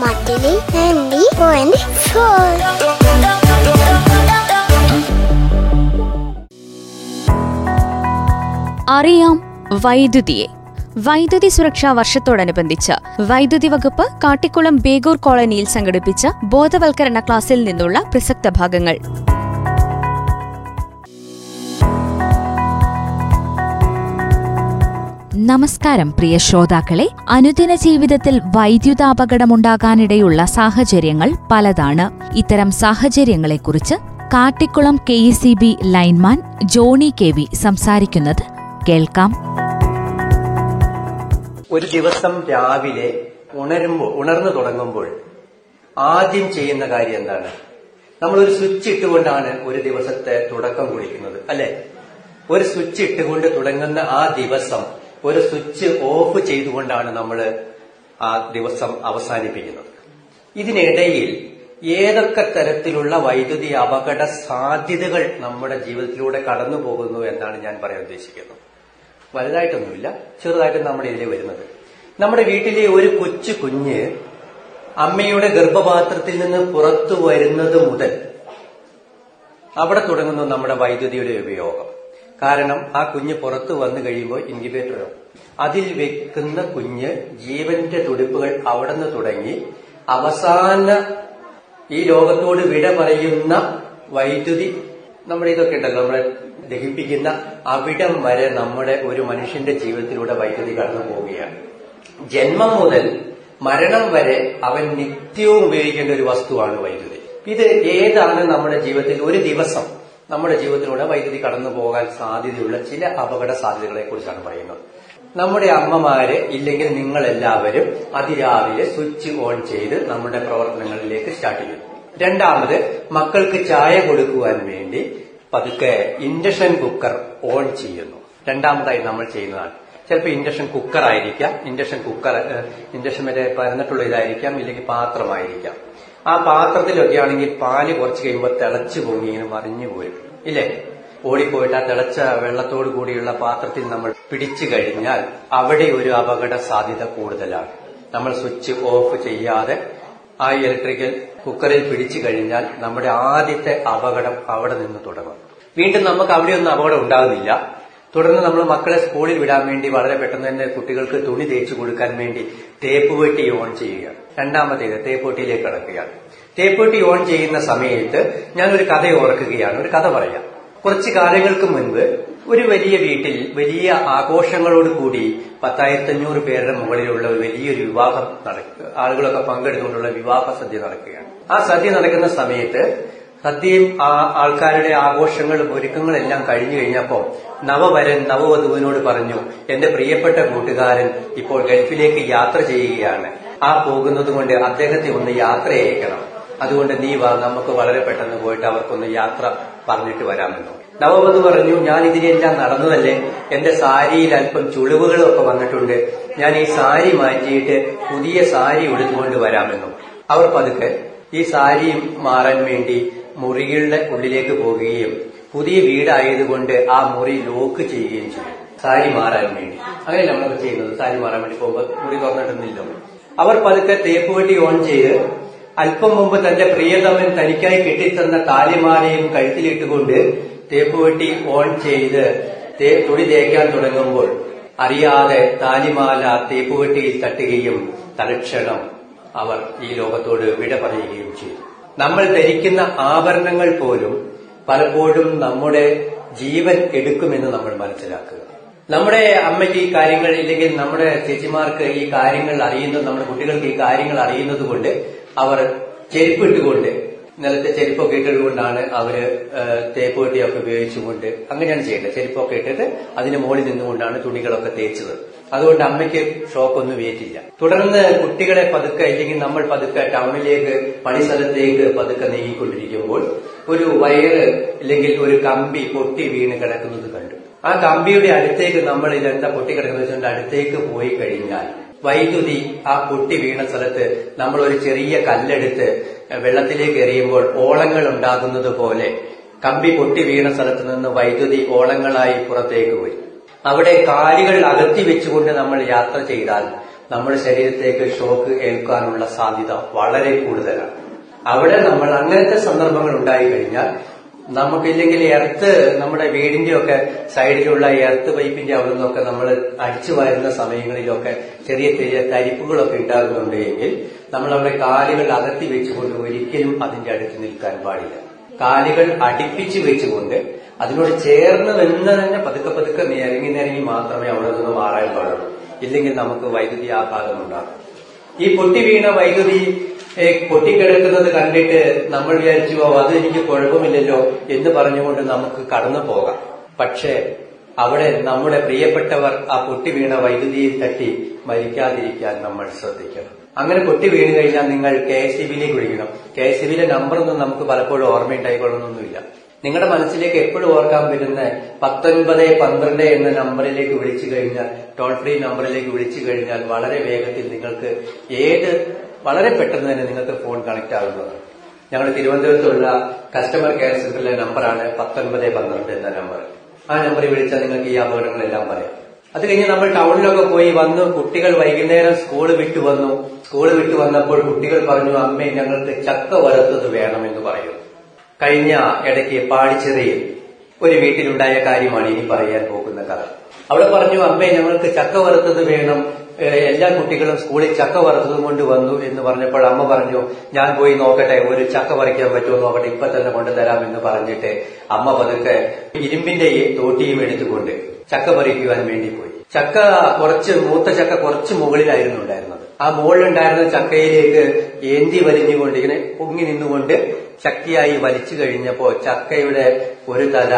Matili 90.4. അറിയാം വൈദ്യുതിയെ. വൈദ്യുതി സുരക്ഷാ വർഷത്തോടനുബന്ധിച്ച് വൈദ്യുതി വകുപ്പ് കാട്ടിക്കുളം ബേഗൂർ കോളനിയിൽ സംഘടിപ്പിച്ച ബോധവൽക്കരണ ക്ലാസിൽ നിന്നുള്ള പ്രസക്ത ഭാഗങ്ങൾ. നമസ്കാരം പ്രിയ ശ്രോതാക്കളെ. അനുദിന ജീവിതത്തിൽ വൈദ്യുതാപകടമുണ്ടാകാനിടയുള്ള സാഹചര്യങ്ങൾ പലതാണ്. ഇത്തരം സാഹചര്യങ്ങളെക്കുറിച്ച് Kattikkulam K C B lineman Johny K V സംസാരിക്കുന്നത് കേൾക്കാം. ഒരു ദിവസം രാവിലെ ഉണരുമ്പോൾ ഉണർന്നു തുടങ്ങുമ്പോൾ ആദ്യം ചെയ്യുന്ന കാര്യം എന്താണ്? നമ്മൾ ഒരു സ്വിച്ച് ഇട്ടുകൊണ്ടാണ് ഒരു ദിവസത്തെ തുടക്കം കുറിക്കുന്നത് അല്ലെ? ഒരു സ്വിച്ച് ഇട്ടുകൊണ്ട് തുടങ്ങുന്ന ആ ദിവസം ഒരു സ്വിച്ച് ഓഫ് ചെയ്തുകൊണ്ടാണ് നമ്മൾ ആ ദിവസം അവസാനിപ്പിക്കുന്നത്. ഇതിനിടയിൽ ഏതൊക്കെ തരത്തിലുള്ള വൈദ്യുതി അപകട സാധ്യതകൾ നമ്മുടെ ജീവിതത്തിലൂടെ കടന്നു പോകുന്നു എന്നാണ് ഞാൻ പറയാൻ ഉദ്ദേശിക്കുന്നത്. വലുതായിട്ടൊന്നുമില്ല ചെറുതായിട്ട് നമ്മുടെ ഇതിൽ വരുന്നത്. നമ്മുടെ വീട്ടിലെ ഒരു കൊച്ചു കുഞ്ഞ് അമ്മയുടെ ഗർഭപാത്രത്തിൽ നിന്ന് പുറത്തു വരുന്നത് മുതൽ അവിടെ തുടങ്ങുന്നു നമ്മുടെ വൈദ്യുതിയുടെ ഉപയോഗം. കാരണം ആ കുഞ്ഞ് പുറത്തു വന്നു കഴിയുമ്പോൾ ഇൻക്യുബേറ്റർ അതിൽ വെക്കുന്ന കുഞ്ഞ് ജീവന്റെ തുടിപ്പുകൾ അവിടെ തുടങ്ങി അവസാന ഈ ലോകത്തോട് വിട പറയുന്ന വൈദ്യുതി നമ്മുടെ ഇതൊക്കെ ഉണ്ടല്ലോ നമ്മളെ ദഹിപ്പിക്കുന്ന അവിടം വരെ നമ്മുടെ ഒരു മനുഷ്യന്റെ ജീവിതത്തിലൂടെ വൈദ്യുതി കടന്നു പോവുകയാണ്. ജന്മം മുതൽ മരണം വരെ അവൻ നിത്യവും ഉപയോഗിക്കേണ്ട ഒരു വസ്തുവാണ് വൈദ്യുതി. ഇത് ഏതാണ് നമ്മുടെ ജീവിതത്തിൽ ഒരു ദിവസം? നമ്മുടെ ജീവിതത്തിലൂടെ വൈദ്യുതി കടന്നു പോകാൻ സാധ്യതയുള്ള ചില അപകട സാധ്യതകളെ കുറിച്ചാണ് പറയുന്നത്. നമ്മുടെ അമ്മമാര് ഇല്ലെങ്കിൽ നിങ്ങൾ എല്ലാവരും അതിരാവിലെ സ്വിച്ച് ഓൺ ചെയ്ത് നമ്മുടെ പ്രവർത്തനങ്ങളിലേക്ക് സ്റ്റാർട്ട് ചെയ്യും. രണ്ടാമത് മക്കൾക്ക് ചായ കൊടുക്കുവാൻ വേണ്ടി പതുക്കെ ഇൻഡക്ഷൻ കുക്കർ ഓൺ ചെയ്യുന്നു. രണ്ടാമതായി നമ്മൾ ചെയ്യുന്നതാണ്. ചിലപ്പോൾ ഇൻഡക്ഷൻ കുക്കർ ആയിരിക്കാം ഇൻഡക്ഷൻ കുക്കർ ഇൻഡക്ഷൻ വരെ പരന്നിട്ടുള്ള ഇതായിരിക്കാം ഇല്ലെങ്കിൽ പാത്രമായിരിക്കാം. ആ പാത്രത്തിലൊക്കെ ആണെങ്കിൽ പാൽ കുറച്ച് കഴിയുമ്പോൾ തിളച്ചു പൊങ്ങി ഇങ്ങനെ മറിഞ്ഞു പോരും. ഇല്ലേ? ഓടിപ്പോയിട്ട് ആ തിളച്ച വെള്ളത്തോട് കൂടിയുള്ള പാത്രത്തിൽ നമ്മൾ പിടിച്ചു കഴിഞ്ഞാൽ അവിടെ ഒരു അപകട സാധ്യത കൂടുതലാണ്. നമ്മൾ സ്വിച്ച് ഓഫ് ചെയ്യാതെ ആ ഇലക്ട്രിക്കൽ കുക്കറിൽ പിടിച്ചു കഴിഞ്ഞാൽ നമ്മുടെ ആദ്യത്തെ അപകടം അവിടെ നിന്ന് തുടങ്ങും. വീണ്ടും നമുക്ക് അവിടെയൊന്നും അപകടം ഉണ്ടാകുന്നില്ല. തുടർന്ന് നമ്മൾ മക്കളെ സ്കൂളിൽ വിടാൻ വേണ്ടി വളരെ പെട്ടെന്ന് തന്നെ കുട്ടികൾക്ക് തുണി തേച്ചു കൊടുക്കാൻ വേണ്ടി തേപ്പ് വെട്ടി ഓൺ ചെയ്യുകയാണ് രണ്ടാമത്തേത് തേപ്പൂട്ടിയിലേക്ക് കടക്കുകയാണ്. തേപ്പൂട്ടി ഓൺ ചെയ്യുന്ന സമയത്ത് ഞാൻ ഒരു കഥ ഓർക്കുകയാണ് ഒരു കഥ പറയാം. കുറച്ച് കാലങ്ങൾക്ക് മുൻപ് ഒരു വലിയ വീട്ടിൽ വലിയ ആഘോഷങ്ങളോട് കൂടി പത്തായിരത്തഞ്ഞൂറ് പേരുടെ മുകളിലുള്ള ഒരു വലിയൊരു വിവാഹം നടക്കുക ആളുകളൊക്കെ പങ്കെടുത്തുകൊണ്ടുള്ള വിവാഹ സദ്യ നടക്കുകയാണ്. ആ സദ്യ നടക്കുന്ന സമയത്ത് സദ്യയും ആ ആൾക്കാരുടെ ആഘോഷങ്ങളും ഒരുക്കങ്ങളും എല്ലാം കഴിഞ്ഞു കഴിഞ്ഞപ്പോൾ നവവരൻ നവവധുവിനോട് പറഞ്ഞു എന്റെ പ്രിയപ്പെട്ട കൂട്ടുകാരൻ ഇപ്പോൾ ഗൾഫിലേക്ക് യാത്ര ചെയ്യുകയാണ്. ആ പോകുന്നത് കൊണ്ട് അദ്ദേഹത്തെ ഒന്ന് യാത്രയേക്കണം അതുകൊണ്ട് നീ വാ നമുക്ക് വളരെ പെട്ടെന്ന് പോയിട്ട് അവർക്കൊന്ന് യാത്ര പറഞ്ഞിട്ട് വരാമെന്നു. നവമത് പറഞ്ഞു ഞാൻ ഇതിനെല്ലാം നടന്നതല്ലേ? എന്റെ സാരിയിൽ അല്പം ചുളിവുകളൊക്കെ വന്നിട്ടുണ്ട്. ഞാൻ ഈ സാരി മാറ്റിയിട്ട് പുതിയ സാരി ഉടുത്തുകൊണ്ട് വരാമെന്നു. അവർ പതുക്കെ ഈ സാരി മാറാൻ വേണ്ടി മുറികളുടെ ഉള്ളിലേക്ക് പോകുകയും പുതിയ വീടായതുകൊണ്ട് ആ മുറി ലോക്ക് ചെയ്യുകയും ചെയ്യും സാരി മാറാൻ വേണ്ടി. അങ്ങനെ നമ്മളൊക്കെ ചെയ്യുന്നത്? സാരി മാറാൻ വേണ്ടി പോകുമ്പോൾ മുറി തുറന്നിട്ടൊന്നുമില്ലോ. അവർ പതുക്കെ തേപ്പ് വെട്ടി ഓൺ ചെയ്ത് അല്പം മുമ്പ് തന്റെ പ്രിയതമൻ തനിക്കായി കെട്ടിത്തന്ന താലിമാലയും കഴുത്തിലിട്ടുകൊണ്ട് തേപ്പ് വെട്ടി ഓൺ ചെയ്ത് തുണി തേക്കാൻ തുടങ്ങുമ്പോൾ അറിയാതെ താലിമാല തേപ്പുവെട്ടിയിൽ തട്ടുകയും തലക്ഷണം അവർ ഈ ലോകത്തോട് വിട പറയുകയും ചെയ്തു. നമ്മൾ ധരിക്കുന്ന ആഭരണങ്ങൾ പോലും പലപ്പോഴും നമ്മുടെ ജീവൻ എടുക്കുമെന്ന് നമ്മൾ മനസ്സിലാക്കുക. നമ്മുടെ അമ്മയ്ക്ക് ഈ കാര്യങ്ങൾ ഇല്ലെങ്കിൽ നമ്മുടെ ചേച്ചിമാർക്ക് ഈ കാര്യങ്ങൾ അറിയുന്നത് നമ്മുടെ കുട്ടികൾക്ക് ഈ കാര്യങ്ങൾ അറിയുന്നത് കൊണ്ട് അവർ ചെരുപ്പ് ഇട്ടുകൊണ്ട് നിലത്തെ ചെരുപ്പൊക്കെ ഇട്ടുകൊണ്ടാണ് അവർ തേപ്പുവട്ടിയൊക്കെ തേപ്പ് വെട്ടിയൊക്കെ ഉപയോഗിച്ചുകൊണ്ട് അങ്ങനെയാണ് ചെയ്യേണ്ടത്. ചെരുപ്പൊക്കെ ഇട്ടിട്ട് അതിന് മുകളിൽ നിന്നുകൊണ്ടാണ് തുണികളൊക്കെ തേച്ചത്. അതുകൊണ്ട് അമ്മയ്ക്ക് ഷോക്കൊന്നും വേറ്റില്ല തുടർന്ന് കുട്ടികളെ പതുക്കെ ഇല്ലെങ്കിൽ നമ്മൾ പതുക്കെ ടൗണിലേക്ക് പണിസ്ഥലത്തേക്ക് പതുക്കെ നീങ്ങിക്കൊണ്ടിരിക്കുമ്പോൾ ഒരു വയറ് അല്ലെങ്കിൽ ഒരു കമ്പി പൊട്ടി വീണ് കിടക്കുന്നത് കണ്ടു. ആ കമ്പിയുടെ അടുത്തേക്ക് നമ്മൾ ഇതെന്താ പൊട്ടി കിടക്കുന്നത് വെച്ചുകൊണ്ട് അടുത്തേക്ക് പോയി കഴിഞ്ഞാൽ വൈദ്യുതി ആ പൊട്ടി വീണ സ്ഥലത്ത് നമ്മൾ ഒരു ചെറിയ കല്ലെടുത്ത് വെള്ളത്തിലേക്ക് എറിയുമ്പോൾ ഓളങ്ങൾ ഉണ്ടാകുന്നത് പോലെ കമ്പി പൊട്ടി വീണ സ്ഥലത്ത് നിന്ന് വൈദ്യുതി ഓളങ്ങളായി പുറത്തേക്ക് പോയി. അവിടെ കാലുകൾ അകത്തി വെച്ചുകൊണ്ട് നമ്മൾ യാത്ര ചെയ്താൽ നമ്മുടെ ശരീരത്തേക്ക് ഷോക്ക് ഏൽക്കാനുള്ള സാധ്യത വളരെ കൂടുതലാണ്. അവിടെ നമ്മൾ അങ്ങനത്തെ സന്ദർഭങ്ങൾ ഉണ്ടായി കഴിഞ്ഞാൽ നമുക്കില്ലെങ്കിൽ എർത്ത് നമ്മുടെ വീടിന്റെ ഒക്കെ സൈഡിലുള്ള എർത്ത് പൈപ്പിന്റെ അവിടെ നിന്നൊക്കെ നമ്മൾ അടിച്ചു വരുന്ന സമയങ്ങളിലൊക്കെ ചെറിയ ചെറിയ തരിപ്പുകളൊക്കെ ഉണ്ടാകുന്നുണ്ട് എങ്കിൽ നമ്മൾ അവിടെ കാലുകൾ അകത്തി വെച്ചുകൊണ്ട് ഒരിക്കലും അതിന്റെ അടുത്ത് നിൽക്കാൻ പാടില്ല. കാലുകൾ അടുപ്പിച്ച് വെച്ചുകൊണ്ട് അതിനോട് ചേർന്ന് നിന്ന് തന്നെ പതുക്കെ പതുക്കെ നിരങ്ങി നിരങ്ങി മാത്രമേ അവിടെ നിന്ന് മാറാൻ പാടുള്ളൂ. ഇല്ലെങ്കിൽ നമുക്ക് വൈദ്യുതി ആഘാതം ഉണ്ടാകും. ഈ പൊട്ടി വീണ വൈദ്യുതി പൊട്ടിക്കിടക്കുന്നത് കണ്ടിട്ട് നമ്മൾ വിചാരിച്ചു "ഓ, അത് എനിക്ക് കുഴപ്പമില്ലല്ലോ എന്ന് പറഞ്ഞുകൊണ്ട് നമുക്ക് കടന്നു പോകാം. പക്ഷേ അവിടെ നമ്മുടെ പ്രിയപ്പെട്ടവർ ആ പൊട്ടി വീണ വൈദ്യുതിയിൽ തട്ടി മരിക്കാതിരിക്കാൻ നമ്മൾ ശ്രദ്ധിക്കണം. അങ്ങനെ പൊട്ടി വീണ് കഴിഞ്ഞാൽ നിങ്ങൾ കെ എസ് സി ബിയിലേക്ക് വിളിക്കണം. കെ എസ് സി ബിയിലെ നമ്പറൊന്നും നമുക്ക് പലപ്പോഴും ഓർമ്മയുണ്ടായിക്കൊള്ളണമെന്നില്ല. നിങ്ങളുടെ മനസ്സിലേക്ക് എപ്പോഴും ഓർക്കാൻ പറ്റുന്ന പത്തൊൻപത് പന്ത്രണ്ട് എന്ന നമ്പറിലേക്ക് വിളിച്ചു കഴിഞ്ഞാൽ ടോൾ ഫ്രീ നമ്പറിലേക്ക് വിളിച്ചു കഴിഞ്ഞാൽ വളരെ വേഗത്തിൽ നിങ്ങൾക്ക് ഏത് വളരെ പെട്ടെന്ന് തന്നെ നിങ്ങൾക്ക് ഫോൺ കണക്ട് ആകുന്നതാണ് ഞങ്ങൾ തിരുവനന്തപുരത്തുള്ള കസ്റ്റമർ കെയർ സെന്ററിലെ നമ്പറാണ് പത്തൊൻപത് പന്ത്രണ്ട് എന്ന നമ്പർ ആ നമ്പറിൽ വിളിച്ചാൽ നിങ്ങൾക്ക് ഈ അപകടങ്ങളെല്ലാം പറയാം. അത് കഴിഞ്ഞ് നമ്മൾ ടൗണിലൊക്കെ പോയി വന്നു കുട്ടികൾ വൈകുന്നേരം സ്കൂൾ വിട്ടു വന്നു. സ്കൂൾ വിട്ടു വന്നപ്പോൾ കുട്ടികൾ പറഞ്ഞു അമ്മേ ഞങ്ങൾക്ക് ചക്ക വറുത്തത് വേണമെന്ന് പറയും. കഴിഞ്ഞ ഇടയ്ക്ക് പാടിച്ചെറിയിൽ ഒരു വീട്ടിലുണ്ടായ കാര്യമാണ് ഇനി പറയാൻ പോകുന്ന കഥ. അവിടെ പറഞ്ഞു അമ്മേ ഞങ്ങൾക്ക് ചക്ക വറുത്തത് വേണം. എല്ലാ കുട്ടികളും സ്കൂളിൽ ചക്ക വറുത്തത് കൊണ്ട് വന്നു എന്ന് പറഞ്ഞപ്പോൾ അമ്മ പറഞ്ഞു ഞാൻ പോയി നോക്കട്ടെ ഒരു ചക്ക പറിക്കാൻ പറ്റുമോ നോക്കട്ടെ ഇപ്പൊ തന്നെ കൊണ്ടുതരാം എന്ന് പറഞ്ഞിട്ട് അമ്മ പതുക്കെ ഇരുമ്പിന്റെ തോട്ടിയും എടുത്തുകൊണ്ട് ചക്ക പറിക്കുവാൻ വേണ്ടി പോയി. ചക്ക കുറച്ച് മൂത്ത ചക്ക കുറച്ച് മുകളിലായിരുന്നു ഉണ്ടായിരുന്നത്. ആ മുകളിലുണ്ടായിരുന്ന ചക്കയിലേക്ക് ഏന്തി വലിഞ്ഞുകൊണ്ട് ഇങ്ങനെ പൊങ്ങി നിന്നുകൊണ്ട് ശക്തിയായി വലിച്ചു കഴിഞ്ഞപ്പോ ചക്കയുടെ ഒരു തല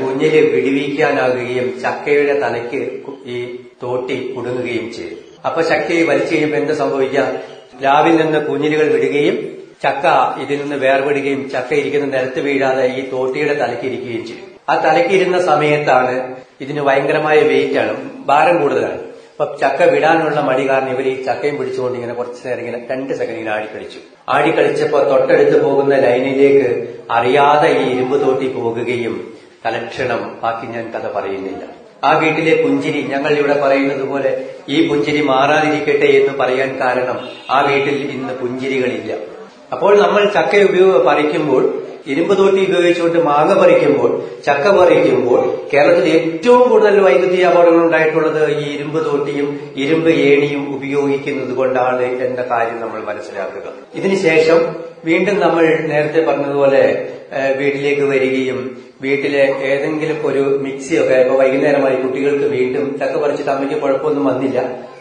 കുഞ്ഞിൽ വിടുവിക്കാനാകുകയും ചക്കയുടെ തലയ്ക്ക് ഈ തോട്ടി കുടുങ്ങുകയും ചെയ്തു. അപ്പൊ ശക്തി വലിച്ചു കഴിയുമ്പോൾ എന്ത് സംഭവിക്കാം പ്ലാവിൽ നിന്ന് കുഞ്ഞിലുകൾ വിടുകയും ചക്ക ഇതിൽ നിന്ന് വേർപെടുകയും ചക്ക ഇരിക്കുന്ന നിലത്ത് വീഴാതെ ഈ തോട്ടിയുടെ തലയ്ക്ക് ഇരിക്കുകയും ചെയ്യും ആ തലക്കിരുന്ന സമയത്താണ് ഇതിന് ഭയങ്കരമായ വെയിറ്റ് ആണ് ഭാരം കൂടുതലാണ്. അപ്പൊ ചക്ക വിടാനുള്ള മടി കാരണം ഇവർ ഈ ചക്കയും പിടിച്ചുകൊണ്ട് ഇങ്ങനെ കുറച്ചു നേരം ഇങ്ങനെ രണ്ട് സെക്കൻഡ് ഇങ്ങനെ ആടിക്കളിച്ചു. ആടിക്കളിച്ചപ്പോ തൊട്ടടുത്ത് പോകുന്ന ലൈനിലേക്ക് അറിയാതെ ഈ ഇരുമ്പ് തോട്ടി പോകുകയും തലക്ഷണം ബാക്കി ഞാൻ കഥ പറയുന്നില്ല. ആ വീട്ടിലെ പുഞ്ചിരി ഞങ്ങൾ ഇവിടെ പറയുന്നത് പോലെ ഈ പുഞ്ചിരി മാറാതിരിക്കട്ടെ എന്ന് പറയാൻ കാരണം ആ വീട്ടിൽ ഇന്ന് പുഞ്ചിരികളില്ല. അപ്പോൾ നമ്മൾ ചക്ക ഉപയോഗ പറിക്കുമ്പോൾ ഇരുമ്പ് തോട്ടി ഉപയോഗിച്ചുകൊണ്ട് മാങ്ങ പറിക്കുമ്പോൾ ചക്ക പറിക്കുമ്പോൾ കേരളത്തിൽ ഏറ്റവും കൂടുതൽ വൈദ്യുതി അപകടങ്ങൾ ഉണ്ടായിട്ടുള്ളത് ഈ ഇരുമ്പ് തോട്ടിയും ഇരുമ്പ് ഏണിയും ഉപയോഗിക്കുന്നത് കൊണ്ടാണ് എന്ന കാര്യം നമ്മൾ മനസ്സിലാക്കുക. ഇതിനുശേഷം വീണ്ടും നമ്മൾ നേരത്തെ പറഞ്ഞതുപോലെ വീട്ടിലേക്ക് വരികയും വീട്ടിലെ ഏതെങ്കിലും ഒരു മിക്സിയൊക്കെ ഇപ്പൊ വൈകുന്നേരമായി കുട്ടികൾക്ക് വീണ്ടും ചക്ക പറിച്ചിട്ട് അമ്മയ്ക്ക് കുഴപ്പമൊന്നും വന്നില്ല.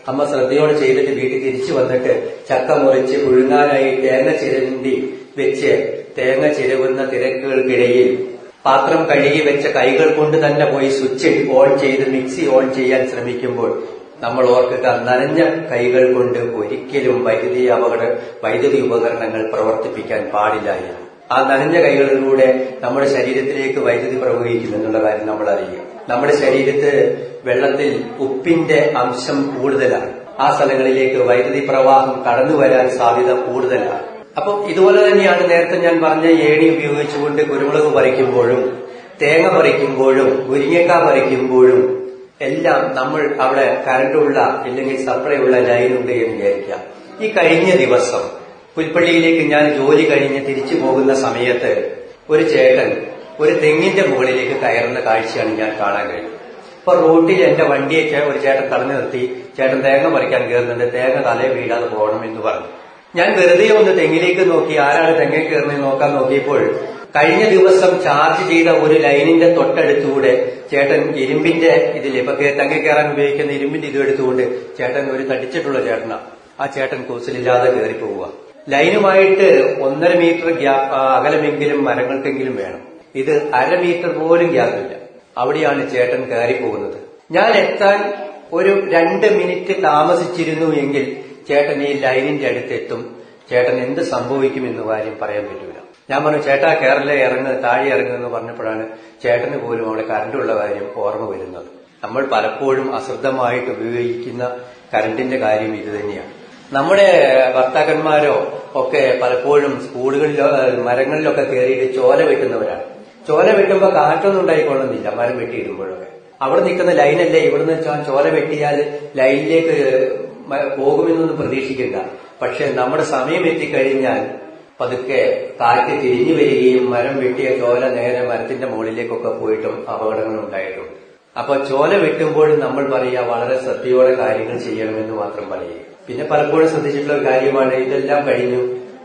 അമ്മ ശ്രദ്ധയോടെ ചെയ്തിട്ട് വീട്ടിൽ തിരിച്ചു വന്നിട്ട് ചക്ക മുറിച്ച് പുഴുങ്ങാനായി തേങ്ങ ചിരണ്ടി വെച്ച് തേങ്ങ ചിരവുന്ന തിരക്കുകൾക്കിടയിൽ പാത്രം കഴുകി വെച്ച കൈകൾ കൊണ്ട് തന്നെ പോയി സ്വിച്ച് ഓൺ ചെയ്ത് മിക്സി ഓൺ ചെയ്യാൻ ശ്രമിക്കുമ്പോൾ നമ്മൾ ഓർക്കുക നനഞ്ഞ കൈകൾ കൊണ്ട് ഒരിക്കലും വൈദ്യുതി അപകട വൈദ്യുതി ഉപകരണങ്ങൾ പ്രവർത്തിപ്പിക്കാൻ പാടില്ല എന്ന്. ആ നനഞ്ഞ കൈകളിലൂടെ നമ്മുടെ ശരീരത്തിലേക്ക് വൈദ്യുതി പ്രവഹിക്കുന്നു എന്നുള്ള കാര്യം നമ്മൾ അറിയുക. നമ്മുടെ ശരീരത്ത് വെള്ളത്തിൽ ഉപ്പിന്റെ അംശം കൂടുതലാണ്. ആ സ്ഥലങ്ങളിലേക്ക് വൈദ്യുതി പ്രവാഹം കടന്നു വരാൻ സാധ്യത കൂടുതലാണ്. അപ്പം ഇതുപോലെ തന്നെയാണ് നേരത്തെ ഞാൻ പറഞ്ഞ ഏണി ഉപയോഗിച്ചുകൊണ്ട് കുരുമുളക് പറിക്കുമ്പോഴും തേങ്ങ പറിക്കുമ്പോഴും മുരിങ്ങക്ക പറിക്കുമ്പോഴും എല്ലാം നമ്മൾ അവിടെ കറണ്ടുള്ള അല്ലെങ്കിൽ സപ്ലൈ ഉള്ള ലൈൻ ഉണ്ട് എന്ന് വിചാരിക്കാം. ഈ കഴിഞ്ഞ ദിവസം പുൽപ്പള്ളിയിലേക്ക് ഞാൻ ജോലി കഴിഞ്ഞ് തിരിച്ചു പോകുന്ന സമയത്ത് ഒരു ചേട്ടൻ ഒരു തെങ്ങിന്റെ മുകളിലേക്ക് കയറുന്ന കാഴ്ചയാണ് ഞാൻ കാണാൻ കഴിഞ്ഞത്. അപ്പൊ റോട്ടിൽ എന്റെ വണ്ടിയെ ഒരു ചേട്ടൻ തടഞ്ഞു നിർത്തി. ചേട്ടൻ തേങ്ങ പറിക്കാൻ കയറുന്നുണ്ട്. തേങ്ങ തലേ വീഴാതെ പോകണം എന്ന് പറഞ്ഞു. ഞാൻ വെറുതെ ഒന്ന് തെങ്ങിലേക്ക് നോക്കി ആരാണ് തെങ്ങ കയറുന്നത് നോക്കാൻ നോക്കിയപ്പോൾ കഴിഞ്ഞ ദിവസം ചാർജ് ചെയ്ത ഒരു ലൈനിന്റെ തൊട്ടടുത്തൂടെ ചേട്ടൻ ഇരുമ്പിന്റെ ഇതിൽ ഇപ്പൊ തങ്ങി കയറാൻ ഉപയോഗിക്കുന്ന ഇരുമ്പിന്റെ ഇത് എടുത്തുകൊണ്ട് ചേട്ടൻ ഒരു തടിച്ചിട്ടുള്ള ചേട്ടനാ. ആ ചേട്ടൻ കൂസലില്ലാതെ കയറി പോവുക ലൈനുമായിട്ട് ഒന്നര മീറ്റർ ഗ്യാപ്പ് ആ, അകലമെങ്കിലും മരങ്ങൾക്കെങ്കിലും വേണം. ഇത് അര മീറ്റർ പോലും ഗ്യാപ്പില്ല. അവിടെയാണ് ചേട്ടൻ കയറി പോകുന്നത് ഞാൻ എത്താൻ ഒരു രണ്ട് മിനിറ്റ് താമസിച്ചിരുന്നു എങ്കിൽ ചേട്ടൻ ഈ ലൈനിന്റെ അടുത്തെത്തും. ചേട്ടൻ എന്ത് സംഭവിക്കുമെന്ന് കാര്യം പറയാൻ പറ്റൂല. ഞാൻ പറഞ്ഞു ചേട്ടാ കേരള ഇറങ്ങ് താഴെ ഇറങ്ങുക എന്ന് പറഞ്ഞപ്പോഴാണ് ചേട്ടന് പോലും അവിടെ കറണ്ടുള്ള കാര്യം ഓർമ്മ വരുന്നത്. നമ്മൾ പലപ്പോഴും അശ്രദ്ധമായിട്ട് ഉപയോഗിക്കുന്ന കറണ്ടിന്റെ കാര്യം ഇത് തന്നെയാണ്. നമ്മുടെ ഭർത്താക്കന്മാരോ ഒക്കെ പലപ്പോഴും സ്കൂളുകളിലോ മരങ്ങളിലൊക്കെ കയറിയിട്ട് ചോല വെട്ടുന്നവരാണ്. ചോല വെട്ടുമ്പോൾ കാറ്റൊന്നും ഉണ്ടായിക്കൊള്ളുന്നില്ല മരം വെട്ടിയിടുമ്പോഴൊക്കെ. അവിടെ നിൽക്കുന്ന ലൈനല്ലേ ഇവിടുന്ന് ചോല വെട്ടിയാൽ ലൈനിലേക്ക് പോകുമെന്നൊന്നും പ്രതീക്ഷിക്കണ്ട. പക്ഷെ നമ്മുടെ സമയം എത്തിക്കഴിഞ്ഞാൽ പതുക്കെ കാറ്റ് തിരിഞ്ഞു വരികയും മരം വെട്ടിയ ചോല നേരെ മരത്തിന്റെ മുകളിലേക്കൊക്കെ പോയിട്ടും അപകടങ്ങൾ ഉണ്ടായിട്ടുണ്ട്. അപ്പൊ ചോല വെട്ടുമ്പോഴും നമ്മൾ പറയുക വളരെ ശ്രദ്ധയോടെ കാര്യങ്ങൾ ചെയ്യണമെന്ന് മാത്രം പറയുക. പിന്നെ പലപ്പോഴും ശ്രദ്ധിച്ചിട്ടുള്ള ഒരു കാര്യമാണ് ഇതെല്ലാം കഴിഞ്ഞു.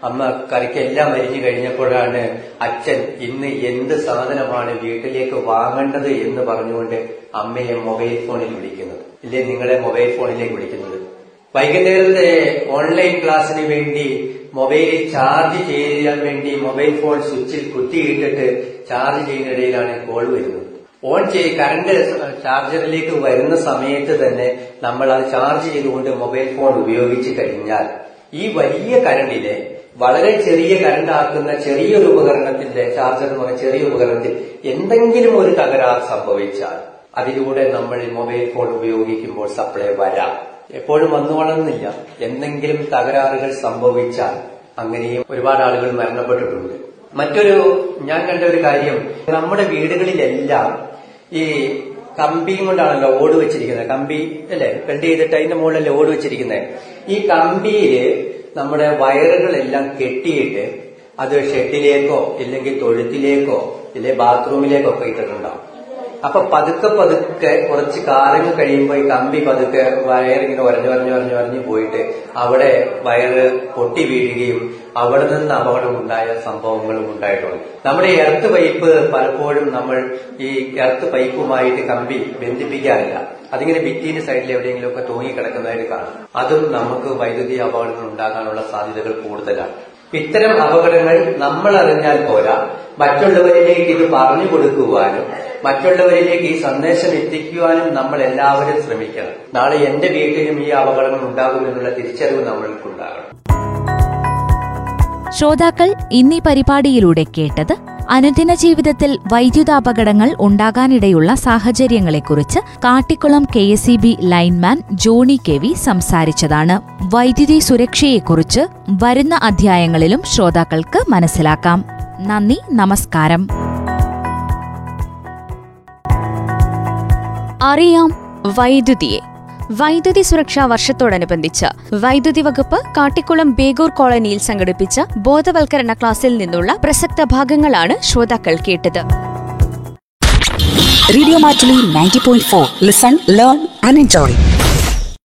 അമ്മ കറിക്കെല്ലാം അരിഞ്ഞു കഴിഞ്ഞപ്പോഴാണ് അച്ഛൻ ഇന്ന് എന്ത് സാധനമാണ് വീട്ടിലേക്ക് വാങ്ങേണ്ടത് എന്ന് പറഞ്ഞുകൊണ്ട് അമ്മയെ മൊബൈൽ ഫോണിൽ വിളിക്കുന്നത്. ഇല്ലേ നിങ്ങളെ മൊബൈൽ ഫോണിലേക്ക് വിളിക്കുന്നത്? വൈകുന്നേരത്തെ ഓൺലൈൻ ക്ലാസ്സിന് വേണ്ടി മൊബൈലിൽ ചാർജ് ചെയ്യാൻ വേണ്ടി മൊബൈൽ ഫോൺ സ്വിച്ചിൽ കുത്തിയിട്ടിട്ട് ചാർജ് ചെയ്യുന്നിടയിലാണ് കോൾ വരുന്നത്. ഓൺ ചെയ്ത് കറണ്ട് ചാർജറിലേക്ക് വരുന്ന സമയത്ത് തന്നെ നമ്മൾ അത് ചാർജ് ചെയ്തുകൊണ്ട് മൊബൈൽ ഫോൺ ഉപയോഗിച്ച് കഴിഞ്ഞാൽ ഈ വലിയ കറണ്ടിലെ വളരെ ചെറിയ കറണ്ട് ആക്കുന്ന ചെറിയൊരു ഉപകരണത്തിന്റെ ചാർജർ എന്ന് പറയുന്ന ചെറിയ ഉപകരണത്തിൽ എന്തെങ്കിലും ഒരു തകരാർ സംഭവിച്ചാൽ അതിലൂടെ നമ്മൾ മൊബൈൽ ഫോൺ ഉപയോഗിക്കുമ്പോൾ സപ്ലൈ വരാം. എപ്പോഴും വന്നു വളർന്നില്ല. എന്തെങ്കിലും തകരാറുകൾ സംഭവിച്ചാൽ അങ്ങനെയും ഒരുപാട് ആളുകൾ മരണപ്പെട്ടിട്ടുണ്ട്. മറ്റൊരു ഞാൻ കണ്ട ഒരു കാര്യം നമ്മുടെ വീടുകളിലെല്ലാം ഈ കമ്പിയും കൊണ്ടാണല്ലോ ഓട് വെച്ചിരിക്കുന്നത്. കമ്പി അല്ലെ? വെൽഡ് ചെയ്തിട്ട് അതിന്റെ മുകളിലല്ലേ ഓട് വെച്ചിരിക്കുന്നത്. ഈ കമ്പിയിൽ നമ്മുടെ വയറുകളെല്ലാം കെട്ടിയിട്ട് അത് ഷെഡിലേക്കോ ഇല്ലെങ്കിൽ തൊഴുത്തിലേക്കോ ഇല്ലെങ്കിൽ ബാത്റൂമിലേക്കോ ഒക്കെ ഇട്ടിട്ടുണ്ടാവും. അപ്പൊ പതുക്കെ പതുക്കെ കുറച്ച് കാലം കഴിയുമ്പോൾ ഈ കമ്പി പതുക്കെ വയറിങ്ങനെ ഉരഞ്ഞു ഉരഞ്ഞു ഉരഞ്ഞു ഉരഞ്ഞു പോയിട്ട് അവിടെ വയറ് പൊട്ടി വീഴുകയും അവിടെ നിന്ന് അപകടം ഉണ്ടായ സംഭവങ്ങളും ഉണ്ടായിട്ടുണ്ട്. നമ്മുടെ എർത്ത് പൈപ്പ് പലപ്പോഴും നമ്മൾ ഈ എർത്ത് പൈപ്പുമായിട്ട് കമ്പി ബന്ധിപ്പിക്കാറില്ല. അതിങ്ങനെ ഭിത്തിന്റെ സൈഡിൽ എവിടെയെങ്കിലും ഒക്കെ തൂങ്ങി കിടക്കുന്നതായിട്ട് കാണാം. അതും നമുക്ക് വൈദ്യുതി അപകടങ്ങൾ ഉണ്ടാകാനുള്ള സാധ്യതകൾ കൂടുതലാണ്. ഇത്തരം അപകടങ്ങൾ നമ്മൾ അറിഞ്ഞാൽ പോരാ. മറ്റുള്ളവരിലേക്ക് ഇത് പറഞ്ഞു കൊടുക്കുവാനും മറ്റുള്ളവരിലേക്ക് ഈ സന്ദേശം എത്തിക്കുവാനും നമ്മൾ എല്ലാവരും ശ്രമിക്കണം. നാളെ എന്റെ വീട്ടിലും ഈ അപകടങ്ങൾ ഉണ്ടാകുമെന്നുള്ള തിരിച്ചറിവ് നമ്മൾക്കുണ്ടാകണം. ശ്രോതാക്കൾ ഇന്നീ പരിപാടിയിലൂടെ കേട്ടത് അനുദിന ജീവിതത്തിൽ വൈദ്യുതാപകടങ്ങൾ ഉണ്ടാകാനിടയുള്ള സാഹചര്യങ്ങളെക്കുറിച്ച് Kattikkulam K S E B lineman Johny K V സംസാരിച്ചതാണ്. വൈദ്യുതി സുരക്ഷയെക്കുറിച്ച് വരുന്ന അധ്യായങ്ങളിലും ശ്രോതാക്കൾക്ക് മനസ്സിലാക്കാം. നന്ദി നമസ്കാരം. അറിയാം വൈദ്യുതിയെ വൈദ്യുതി സുരക്ഷാ വർഷത്തോടനുബന്ധിച്ച് വൈദ്യുതി വകുപ്പ് കാട്ടിക്കുളം ബേഗൂർ കോളനിയിൽ സംഘടിപ്പിച്ച ബോധവൽക്കരണ ക്ലാസ്സിൽ നിന്നുള്ള പ്രസക്ത ഭാഗങ്ങളാണ് ശ്രോതാക്കൾ കേട്ടത് radio Matuli 90.4. Listen learn and enjoy.